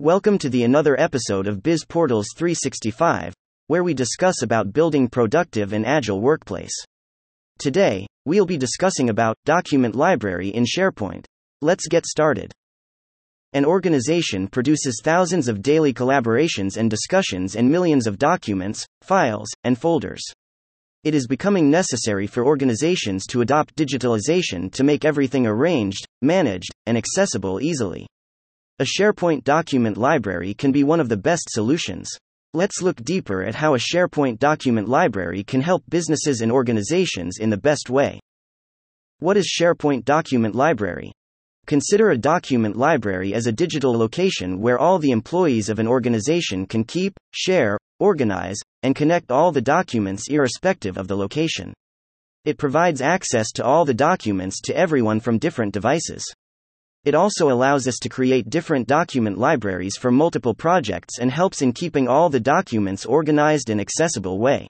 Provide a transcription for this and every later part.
Welcome to the another episode of Biz Portals 365, where we discuss about building productive and agile workplace. Today, we'll be discussing about document library in SharePoint. Let's get started. An organization produces thousands of daily collaborations and discussions and millions of documents, files, and folders. It is becoming necessary for organizations to adopt digitalization to make everything arranged, managed, and accessible easily. A SharePoint document library can be one of the best solutions. Let's look deeper at how a SharePoint document library can help businesses and organizations in the best way. What is SharePoint Document Library? Consider a document library as a digital location where all the employees of an organization can keep, share, organize, and connect all the documents irrespective of the location. It provides access to all the documents to everyone from different devices. It also allows us to create different document libraries for multiple projects and helps in keeping all the documents organized and accessible way.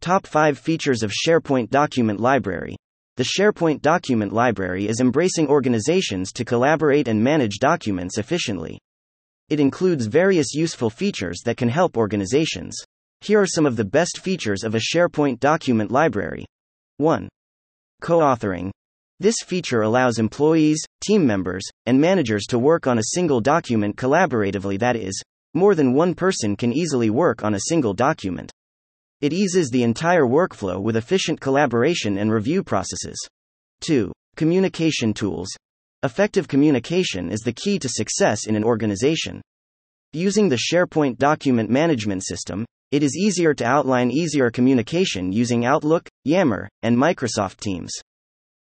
Top 5 features of SharePoint Document Library. The SharePoint Document Library is embracing organizations to collaborate and manage documents efficiently. It includes various useful features that can help organizations. Here are some of the best features of a SharePoint document library. 1. Co authoring. This feature allows employees, team members, and managers to work on a single document collaboratively, that is, more than one person can easily work on a single document. It eases the entire workflow with efficient collaboration and review processes. 2. Communication tools. Effective communication is the key to success in an organization. Using the SharePoint document management system, it is easier to outline easier communication using Outlook, Yammer, and Microsoft Teams.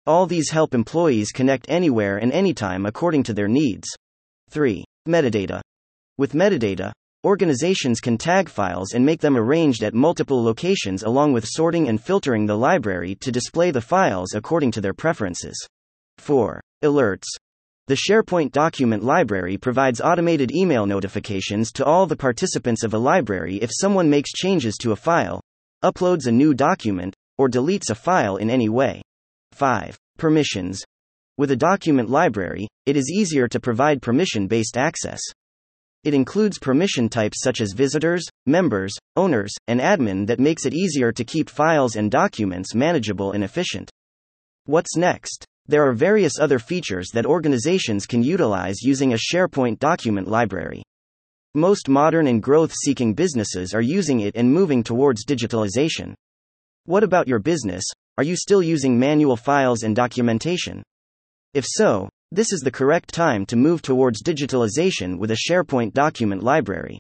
All these help employees connect anywhere and anytime according to their needs. 3. Metadata. With metadata, Organizations can tag files and make them arranged at multiple locations along with sorting and filtering the library to display the files according to their preferences. 4. Alerts. The SharePoint document library provides automated email notifications to all the participants of a library if someone makes changes to a file, uploads a new document, or deletes a file in any way. 5. Permissions. With a document library, it is easier to provide permission based access. It includes permission types such as visitors, members, owners, and admin that makes it easier to keep files and documents manageable and efficient. What's next? There are various other features that organizations can utilize using a SharePoint document library. Most modern and growth seeking businesses are using it and moving towards digitalization. What about your business? Are you still using manual files and documentation? If so, this is the correct time to move towards digitalization with a SharePoint document library.